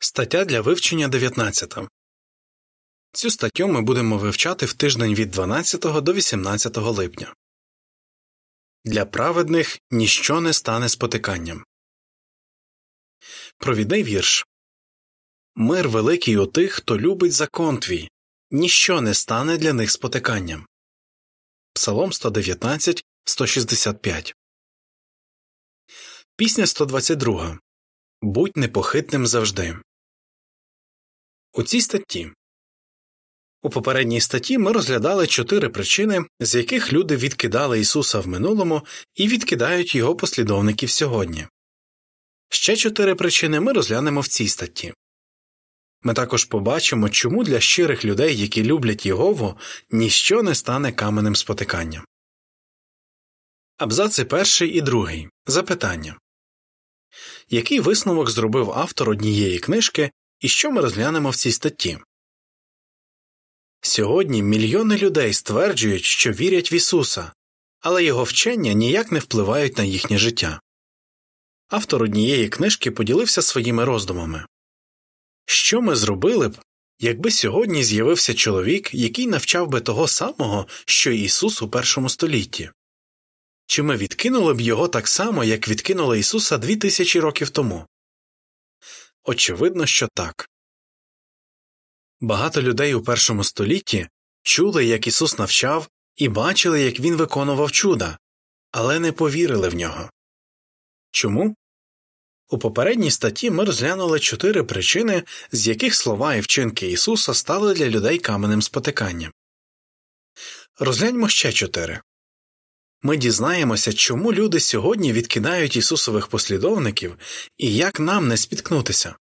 Стаття для вивчення 19. Цю статтю ми будемо вивчати в тиждень від 12 до 18 липня. Для праведних ніщо не стане спотиканням. Провідний вірш Мир великий у тих, хто любить закон твій. Ніщо не стане для них спотиканням. Псалом 119, 165. Пісня 122. Будь непохитним завжди. У цій статті у попередній статті ми розглядали чотири причини, з яких люди відкидали Ісуса в минулому і відкидають його послідовників сьогодні. Ще чотири причини ми розглянемо в цій статті. Ми також побачимо, чому для щирих людей, які люблять Єгову, ніщо не стане каменем спотиканням. Абзаци перший і другий. Запитання Який висновок зробив автор однієї книжки і що ми розглянемо в цій статті? Сьогодні мільйони людей стверджують, що вірять в Ісуса, але його вчення ніяк не впливають на їхнє життя. Автор однієї книжки поділився своїми роздумами Що ми зробили б, якби сьогодні з'явився чоловік, який навчав би того самого, що Ісус у першому столітті? Чи ми відкинули б його так само, як відкинули Ісуса дві тисячі років тому? Очевидно, що так. Багато людей у першому столітті чули, як Ісус навчав, і бачили, як Він виконував чуда, але не повірили в нього. Чому? У попередній статті ми розглянули чотири причини, з яких слова і вчинки Ісуса стали для людей каменем спотиканням. Розгляньмо ще чотири. Ми дізнаємося, чому люди сьогодні відкидають Ісусових послідовників і як нам не спіткнутися.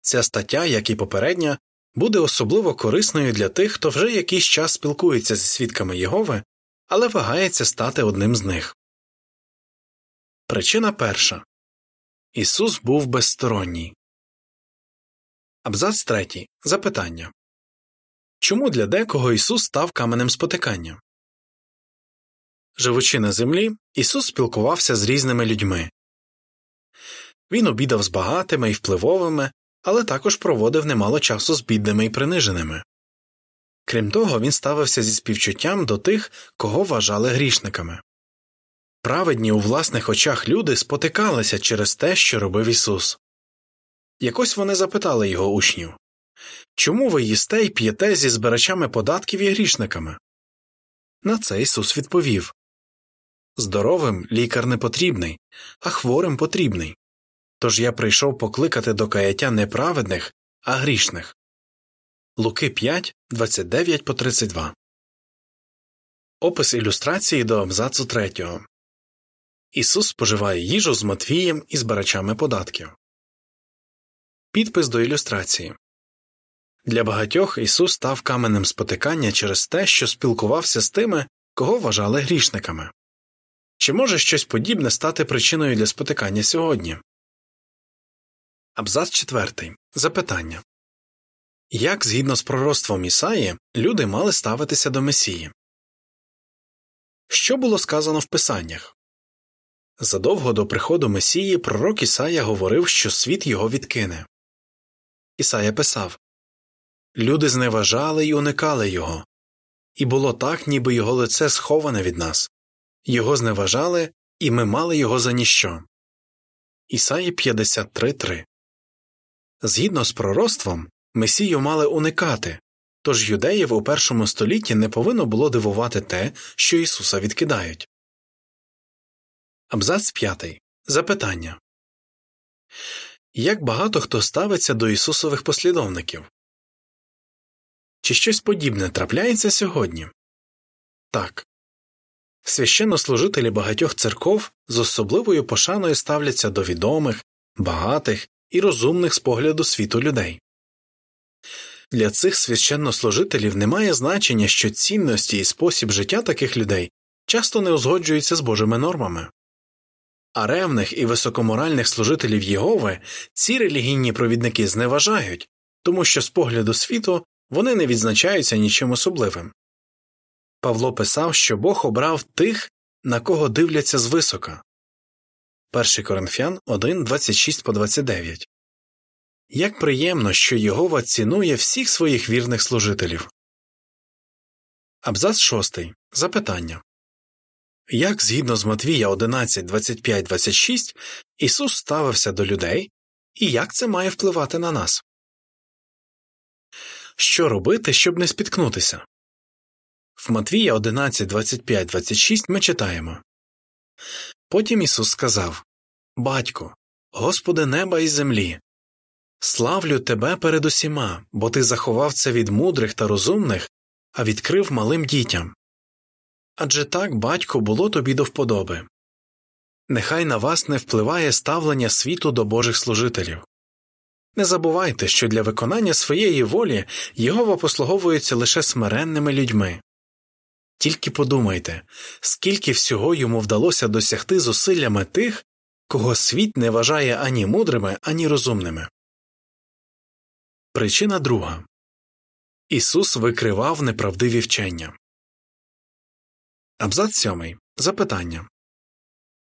Ця стаття, як і попередня, буде особливо корисною для тих, хто вже якийсь час спілкується зі свідками Єгови, але вагається стати одним з них. Причина перша Ісус був безсторонній. Абзац третій. Запитання Чому для декого Ісус став каменем спотикання? Живучи на землі, Ісус спілкувався з різними людьми. Він обідав з багатими і впливовими, але також проводив немало часу з бідними і приниженими. Крім того, він ставився зі співчуттям до тих, кого вважали грішниками. Праведні у власних очах люди спотикалися через те, що робив Ісус. Якось вони запитали його учнів Чому ви їсте й п'єте зі збирачами податків і грішниками? На це Ісус відповів Здоровим лікар не потрібний, а хворим потрібний. Тож я прийшов покликати до каяття не праведних, а грішних. Луки 5, 29 по 32. Опис ілюстрації до абзацу 3. Ісус споживає їжу з Матвієм і збирачами податків. Підпис до ілюстрації Для багатьох Ісус став каменем спотикання через те, що спілкувався з тими, кого вважали грішниками. Чи може щось подібне стати причиною для спотикання сьогодні? Абзац 4. Запитання Як згідно з пророцтвом Ісаї люди мали ставитися до Месії? Що було сказано в Писаннях? Задовго до приходу Месії пророк Ісая говорив, що світ його відкине. Ісая писав Люди зневажали й уникали його, і було так, ніби його лице сховане від нас його зневажали, і ми мали його за ніщо. Ісаї 53.3 Згідно з пророцтвом, Месію мали уникати, тож юдеїв у першому столітті не повинно було дивувати те, що Ісуса відкидають. Абзац 5. Запитання Як багато хто ставиться до Ісусових послідовників? Чи щось подібне трапляється сьогодні? Так. Священнослужителі багатьох церков з особливою пошаною ставляться до відомих, багатих і розумних з погляду світу людей. Для цих священнослужителів немає значення, що цінності і спосіб життя таких людей часто не узгоджуються з Божими нормами. А ревних і високоморальних служителів Єгови ці релігійні провідники зневажають, тому що з погляду світу вони не відзначаються нічим особливим. Павло писав, що Бог обрав тих, на кого дивляться звисока. 1 Коринфян 1, 26 29 Як приємно, що Єгова цінує всіх своїх вірних служителів. Абзац 6. Запитання Як згідно з Матвія 11, 25, 26 Ісус ставився до людей, і як це має впливати на нас? Що робити, щоб не спіткнутися? В Матвія 11, 25, 26 ми читаємо Потім Ісус сказав Батько, Господи неба і землі, славлю Тебе перед усіма, бо Ти заховав це від мудрих та розумних, а відкрив малим дітям. Адже так, батько, було тобі до вподоби. Нехай на вас не впливає ставлення світу до Божих служителів. Не забувайте, що для виконання своєї волі Єгова послуговується лише смиренними людьми. Тільки подумайте, скільки всього йому вдалося досягти зусиллями тих, кого світ не вважає ані мудрими, ані розумними. Причина друга Ісус викривав неправдиві вчення. Абзац сьомий. Запитання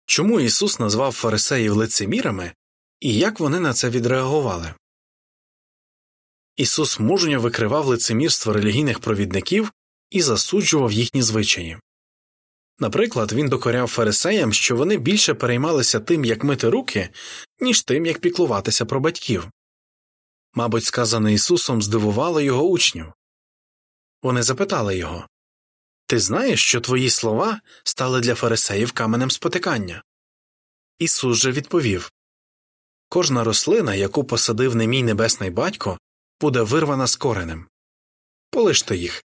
Чому Ісус назвав фарисеїв лицемірами і як вони на це відреагували? Ісус мужньо викривав лицемірство релігійних провідників і засуджував їхні звичаї. Наприклад, він докоряв фарисеям, що вони більше переймалися тим, як мити руки, ніж тим, як піклуватися про батьків. Мабуть, сказане Ісусом здивувало його учнів. Вони запитали його Ти знаєш, що твої слова стали для фарисеїв каменем спотикання? Ісус же відповів Кожна рослина, яку посадив не мій небесний батько, буде вирвана з коренем. Полиште їх.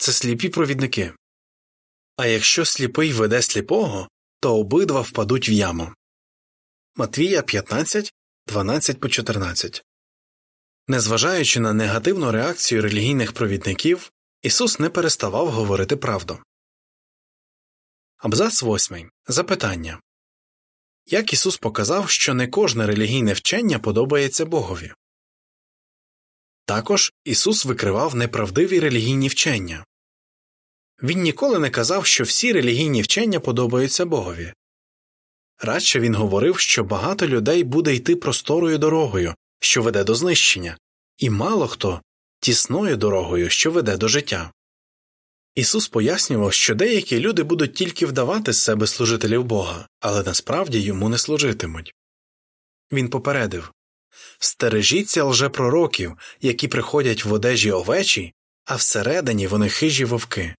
Це сліпі провідники. А якщо сліпий веде сліпого, то обидва впадуть в яму. Матвія 15, 12 по 14 Незважаючи на негативну реакцію релігійних провідників, Ісус не переставав говорити правду. Абзац 8. Запитання Як Ісус показав, що не кожне релігійне вчення подобається Богові? Також Ісус викривав неправдиві релігійні вчення. Він ніколи не казав, що всі релігійні вчення подобаються Богові. Радше він говорив, що багато людей буде йти просторою дорогою, що веде до знищення, і мало хто тісною дорогою, що веде до життя. Ісус пояснював, що деякі люди будуть тільки вдавати з себе служителів Бога, але насправді йому не служитимуть. Він попередив Стережіться лжепророків, які приходять в одежі овечі, а всередині вони хижі вовки.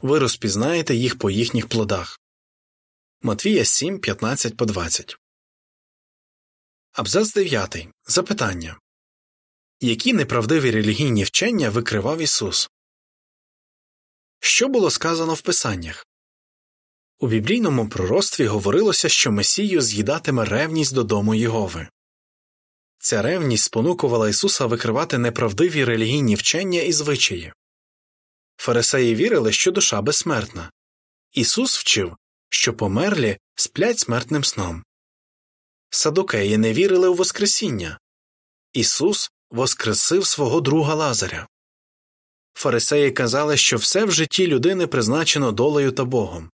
Ви розпізнаєте їх по їхніх плодах. Матвія 7, 15 по 20 Абзац 9. Запитання Які неправдиві релігійні вчення викривав Ісус? Що було сказано в Писаннях? У біблійному пророцтві говорилося, що Месію з'їдатиме ревність додому Єгови. Ця ревність спонукувала Ісуса викривати неправдиві релігійні вчення і звичаї. Фарисеї вірили, що душа безсмертна. Ісус вчив, що померлі сплять смертним сном. Садокеї не вірили у Воскресіння. Ісус воскресив свого друга Лазаря. Фарисеї казали, що все в житті людини призначено долею та Богом.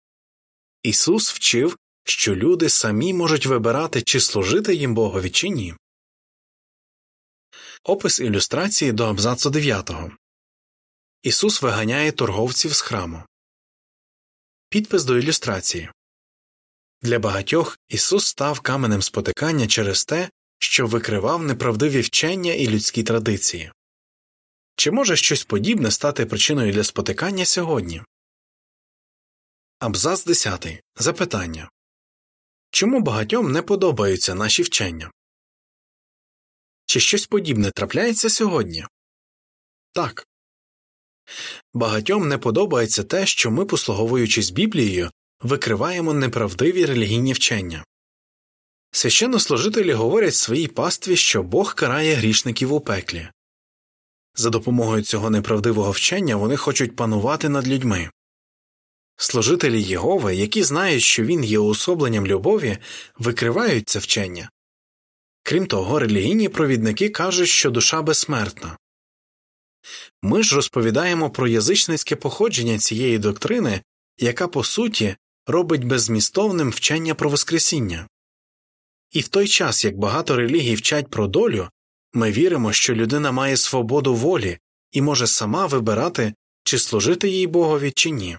Ісус вчив, що люди самі можуть вибирати, чи служити їм Богові, чи ні. Опис ілюстрації до абзацу 9. Ісус виганяє торговців з храму. Підпис до ілюстрації Для багатьох Ісус став каменем спотикання через те, що викривав неправдиві вчення і людські традиції. Чи може щось подібне стати причиною для спотикання сьогодні? Абзац 10. Запитання Чому багатьом не подобаються наші вчення? Чи щось подібне трапляється сьогодні? Так. Багатьом не подобається те, що ми, послуговуючись Біблією, викриваємо неправдиві релігійні вчення. Священнослужителі говорять своїй пастві, що Бог карає грішників у пеклі. За допомогою цього неправдивого вчення вони хочуть панувати над людьми. Служителі Єгови, які знають, що він є уособленням любові, викривають це вчення. Крім того, релігійні провідники кажуть, що душа безсмертна. Ми ж розповідаємо про язичницьке походження цієї доктрини, яка по суті робить беззмістовним вчення про Воскресіння. І в той час, як багато релігій вчать про долю, ми віримо, що людина має свободу волі і може сама вибирати, чи служити їй Богові, чи ні.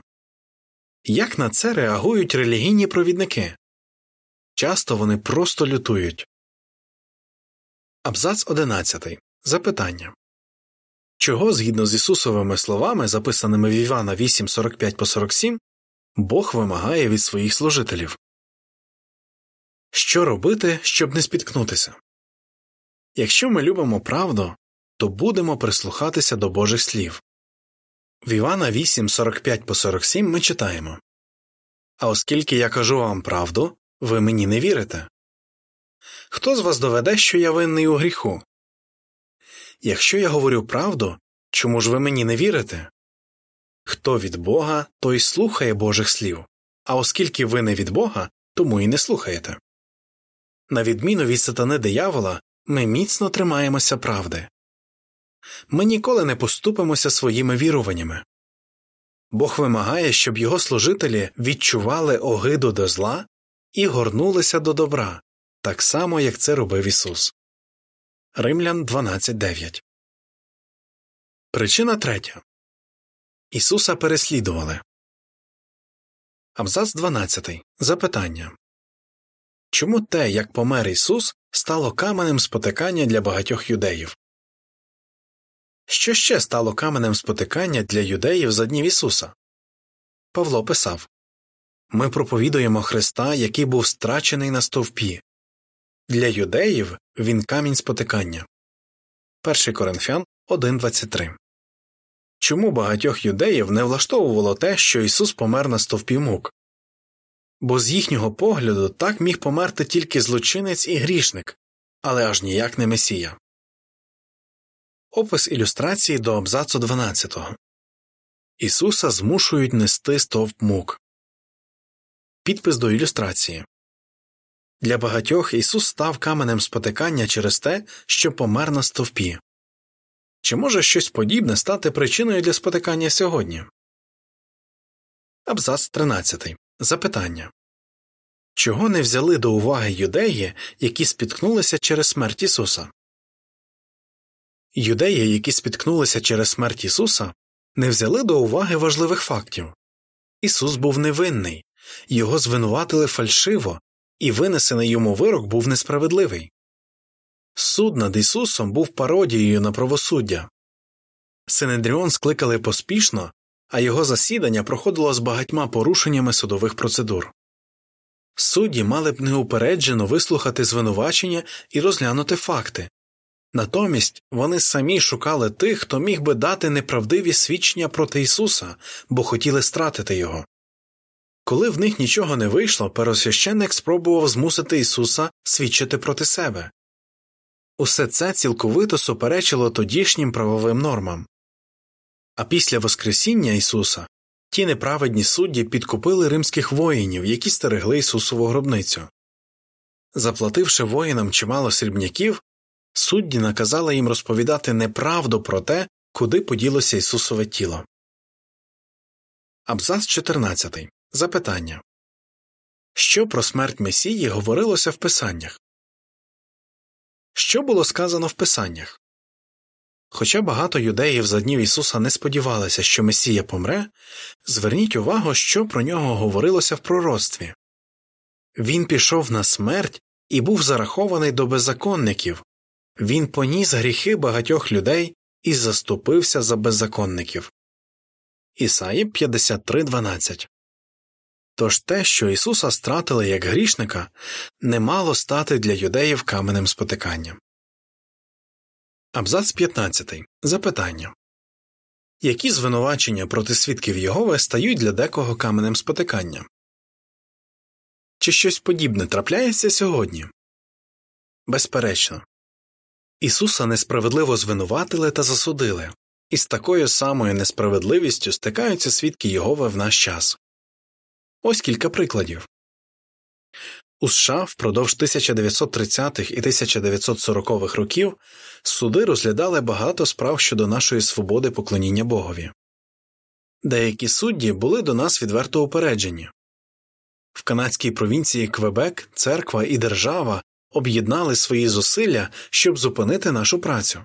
Як на це реагують релігійні провідники? Часто вони просто лютують. Абзац 11. Запитання Чого, згідно з Ісусовими словами, записаними в Івана 8, 45 по 47, Бог вимагає від своїх служителів? Що робити, щоб не спіткнутися? Якщо ми любимо правду, то будемо прислухатися до Божих слів. В Івана 8, 45 по 47 ми читаємо А оскільки я кажу вам правду, ви мені не вірите. Хто з вас доведе, що я винний у гріху? Якщо я говорю правду, чому ж ви мені не вірите? Хто від Бога, той слухає Божих слів, а оскільки ви не від Бога, тому і не слухаєте. На відміну від сатани диявола, ми міцно тримаємося правди. Ми ніколи не поступимося своїми віруваннями. Бог вимагає, щоб його служителі відчували огиду до зла і горнулися до добра, так само, як це робив Ісус. Римлян 12.9 Причина третя Ісуса переслідували. Абзац 12. Запитання Чому те, як помер Ісус, стало каменем спотикання для багатьох юдеїв? Що ще стало каменем спотикання для юдеїв за днів Ісуса? Павло писав Ми проповідуємо Христа, який був страчений на стовпі. Для юдеїв він камінь спотикання. 1 Коринфян 1.23 Чому багатьох юдеїв не влаштовувало те, що Ісус помер на стовпі мук? Бо з їхнього погляду так міг померти тільки злочинець і грішник, але аж ніяк не Месія. Опис ілюстрації до абзацу 12 Ісуса змушують нести стовп мук. Підпис до ілюстрації Для багатьох Ісус став каменем спотикання через те, що помер на стовпі. Чи може щось подібне стати причиною для спотикання сьогодні? Абзац 13. Запитання Чого не взяли до уваги юдеї, які спіткнулися через смерть Ісуса? Юдеї, які спіткнулися через смерть Ісуса, не взяли до уваги важливих фактів Ісус був невинний, його звинуватили фальшиво, і винесений йому вирок був несправедливий. Суд над Ісусом був пародією на правосуддя. Синедріон скликали поспішно, а його засідання проходило з багатьма порушеннями судових процедур. Судді мали б неупереджено вислухати звинувачення і розглянути факти. Натомість вони самі шукали тих, хто міг би дати неправдиві свідчення проти Ісуса, бо хотіли стратити його. Коли в них нічого не вийшло, первосвященник спробував змусити Ісуса свідчити проти себе. Усе це цілковито суперечило тодішнім правовим нормам. А після Воскресіння Ісуса ті неправедні судді підкупили римських воїнів, які стерегли Ісусову гробницю. Заплативши воїнам чимало срібняків, судді наказали їм розповідати неправду про те, куди поділося Ісусове тіло. Абзац 14. Запитання Що про смерть Месії говорилося в Писаннях? Що було сказано в Писаннях? Хоча багато юдеїв за днів Ісуса не сподівалися, що Месія помре, зверніть увагу, що про нього говорилося в пророцтві він пішов на смерть і був зарахований до беззаконників, він поніс гріхи багатьох людей і заступився за беззаконників. Ісаї 53.12 Тож те, що Ісуса стратили як грішника, не мало стати для юдеїв каменем спотиканням. Абзац 15. Запитання Які звинувачення проти свідків Єгови стають для декого каменем спотикання? Чи щось подібне трапляється сьогодні? Безперечно. Ісуса несправедливо звинуватили та засудили, і з такою самою несправедливістю стикаються свідки Єгови в наш час. Ось кілька прикладів. У США впродовж 1930-х і 1940-х років суди розглядали багато справ щодо нашої свободи поклоніння Богові. Деякі судді були до нас відверто упереджені. В канадській провінції Квебек церква і держава об'єднали свої зусилля, щоб зупинити нашу працю.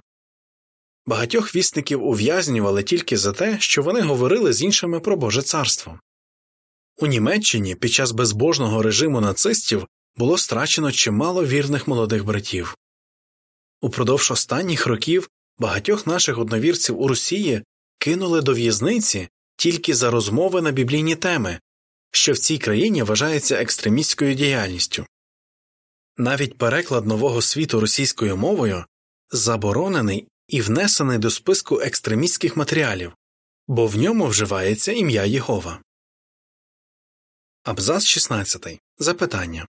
Багатьох вісників ув'язнювали тільки за те, що вони говорили з іншими про Боже царство. У Німеччині під час безбожного режиму нацистів було страчено чимало вірних молодих братів. Упродовж останніх років багатьох наших одновірців у Росії кинули до в'язниці тільки за розмови на біблійні теми, що в цій країні вважається екстремістською діяльністю. Навіть переклад нового світу російською мовою заборонений і внесений до списку екстремістських матеріалів, бо в ньому вживається ім'я Єгова. Абзац 16. Запитання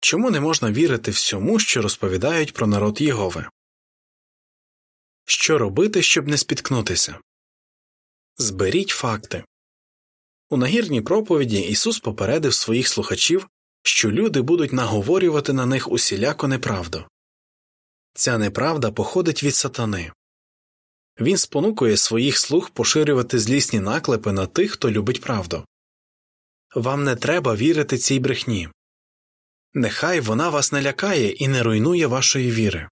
Чому не можна вірити всьому, що розповідають про народ Єгови? Що робити, щоб не спіткнутися? Зберіть факти. У нагірній проповіді Ісус попередив своїх слухачів, що люди будуть наговорювати на них усіляко неправду. Ця неправда походить від сатани. Він спонукує своїх слуг поширювати злісні наклепи на тих, хто любить правду. Вам не треба вірити цій брехні. Нехай вона вас не лякає і не руйнує вашої віри.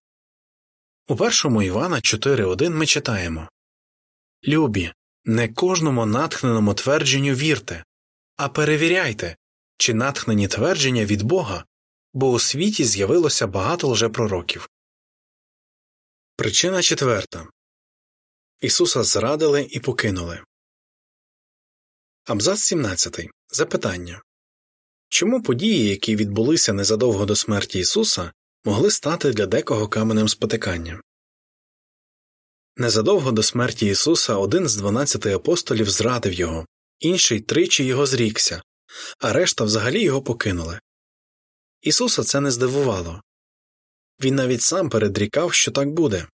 У першому Івана 4.1 ми читаємо Любі, не кожному натхненому твердженню вірте, а перевіряйте, чи натхнені твердження від Бога, бо у світі з'явилося багато лжепророків. Причина четверта Ісуса зрадили і покинули. Абзац 17. Запитання Чому події, які відбулися незадовго до смерті Ісуса, могли стати для декого каменем спотикання? Незадовго до смерті Ісуса один з дванадцяти апостолів зрадив його, інший тричі його зрікся, а решта взагалі його покинули. Ісуса це не здивувало він навіть сам передрікав, що так буде.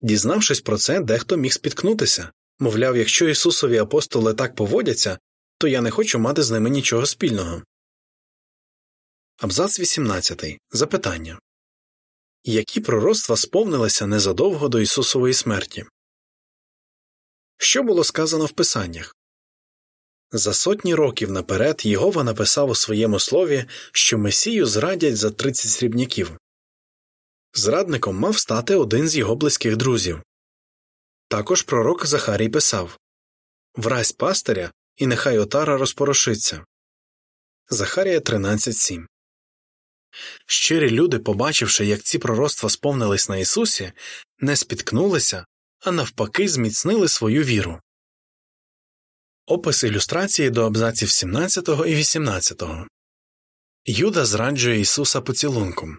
Дізнавшись про це, дехто міг спіткнутися мовляв, якщо Ісусові апостоли так поводяться, то я не хочу мати з ними нічого спільного. Абзац 18. Запитання Які пророцтва сповнилися незадовго до Ісусової смерті? Що було сказано в Писаннях? За сотні років наперед Єгова написав у своєму слові, що Месію зрадять за 30 срібняків. Зрадником мав стати один з його близьких друзів. Також пророк Захарій писав Вразь пастиря, і нехай отара розпорошиться. Захарія 13.7 Щирі люди, побачивши, як ці пророцтва сповнились на Ісусі, не спіткнулися, а навпаки, зміцнили свою віру. Опис ілюстрації до абзаців 17 і 18 Юда зраджує Ісуса поцілунком.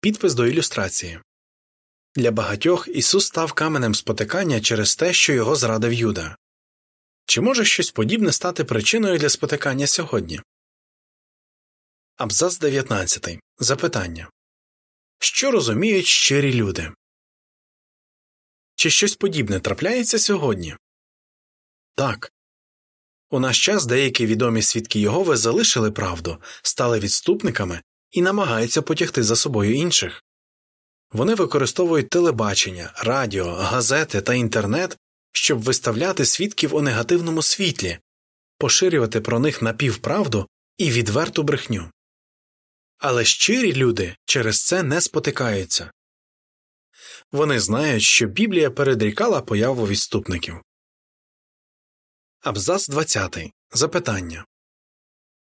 Підпис до ілюстрації Для багатьох Ісус став каменем спотикання через те, що його зрадив Юда. Чи може щось подібне стати причиною для спотикання сьогодні? Абзац 19. Запитання Що розуміють щирі люди? Чи щось подібне трапляється сьогодні? Так. У наш час деякі відомі свідки Єгови залишили правду, стали відступниками і намагаються потягти за собою інших. Вони використовують телебачення, радіо, газети та інтернет, щоб виставляти свідків у негативному світлі, поширювати про них напівправду і відверту брехню. Але щирі люди через це не спотикаються. Вони знають, що Біблія передрікала появу відступників. Абзац 20. Запитання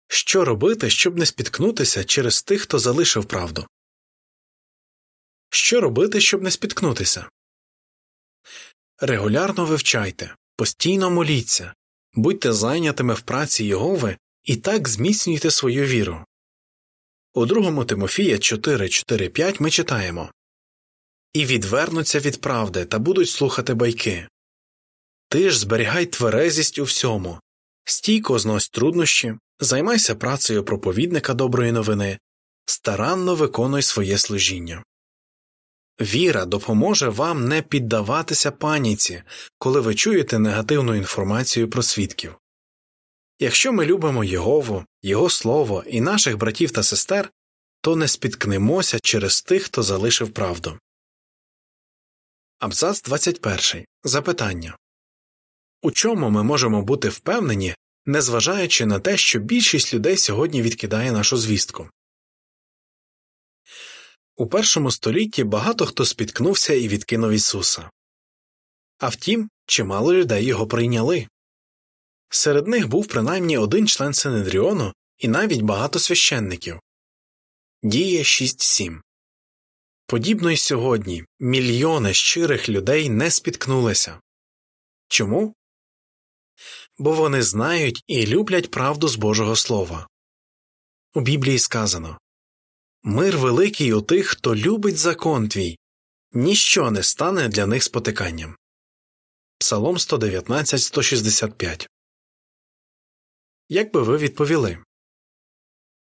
Що робити, щоб не спіткнутися через тих, хто залишив правду? Що робити, щоб не спіткнутися? Регулярно вивчайте, постійно моліться, будьте зайнятими в праці Єгови і так зміцнюйте свою віру. У 2 Тимофія 4.4.5 ми читаємо І відвернуться від правди та будуть слухати байки. Ти ж зберігай тверезість у всьому, стійко знось труднощі, займайся працею проповідника доброї новини, старанно виконуй своє служіння. Віра допоможе вам не піддаватися паніці, коли ви чуєте негативну інформацію про свідків. Якщо ми любимо Єгову, Його Слово і наших братів та сестер, то не спіткнемося через тих, хто залишив правду. Абзац 21. Запитання У чому ми можемо бути впевнені, незважаючи на те, що більшість людей сьогодні відкидає нашу звістку? У першому столітті багато хто спіткнувся і відкинув Ісуса. А втім, чимало людей його прийняли. Серед них був принаймні один член Синедріону і навіть багато священників. Діє 6.7 Подібно й сьогодні мільйони щирих людей не спіткнулися. Чому? Бо вони знають і люблять правду з Божого Слова. У Біблії сказано Мир великий у тих, хто любить закон твій, ніщо не стане для них спотиканням. Псалом 119 165 Як би ви відповіли?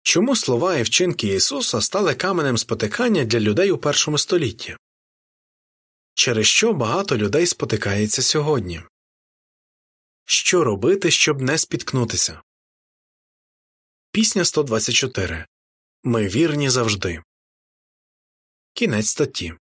Чому слова і вчинки Ісуса стали каменем спотикання для людей у першому столітті? Через що багато людей спотикається сьогодні? Що робити, щоб не спіткнутися? Пісня 124 Ми вірні завжди. Кінець статті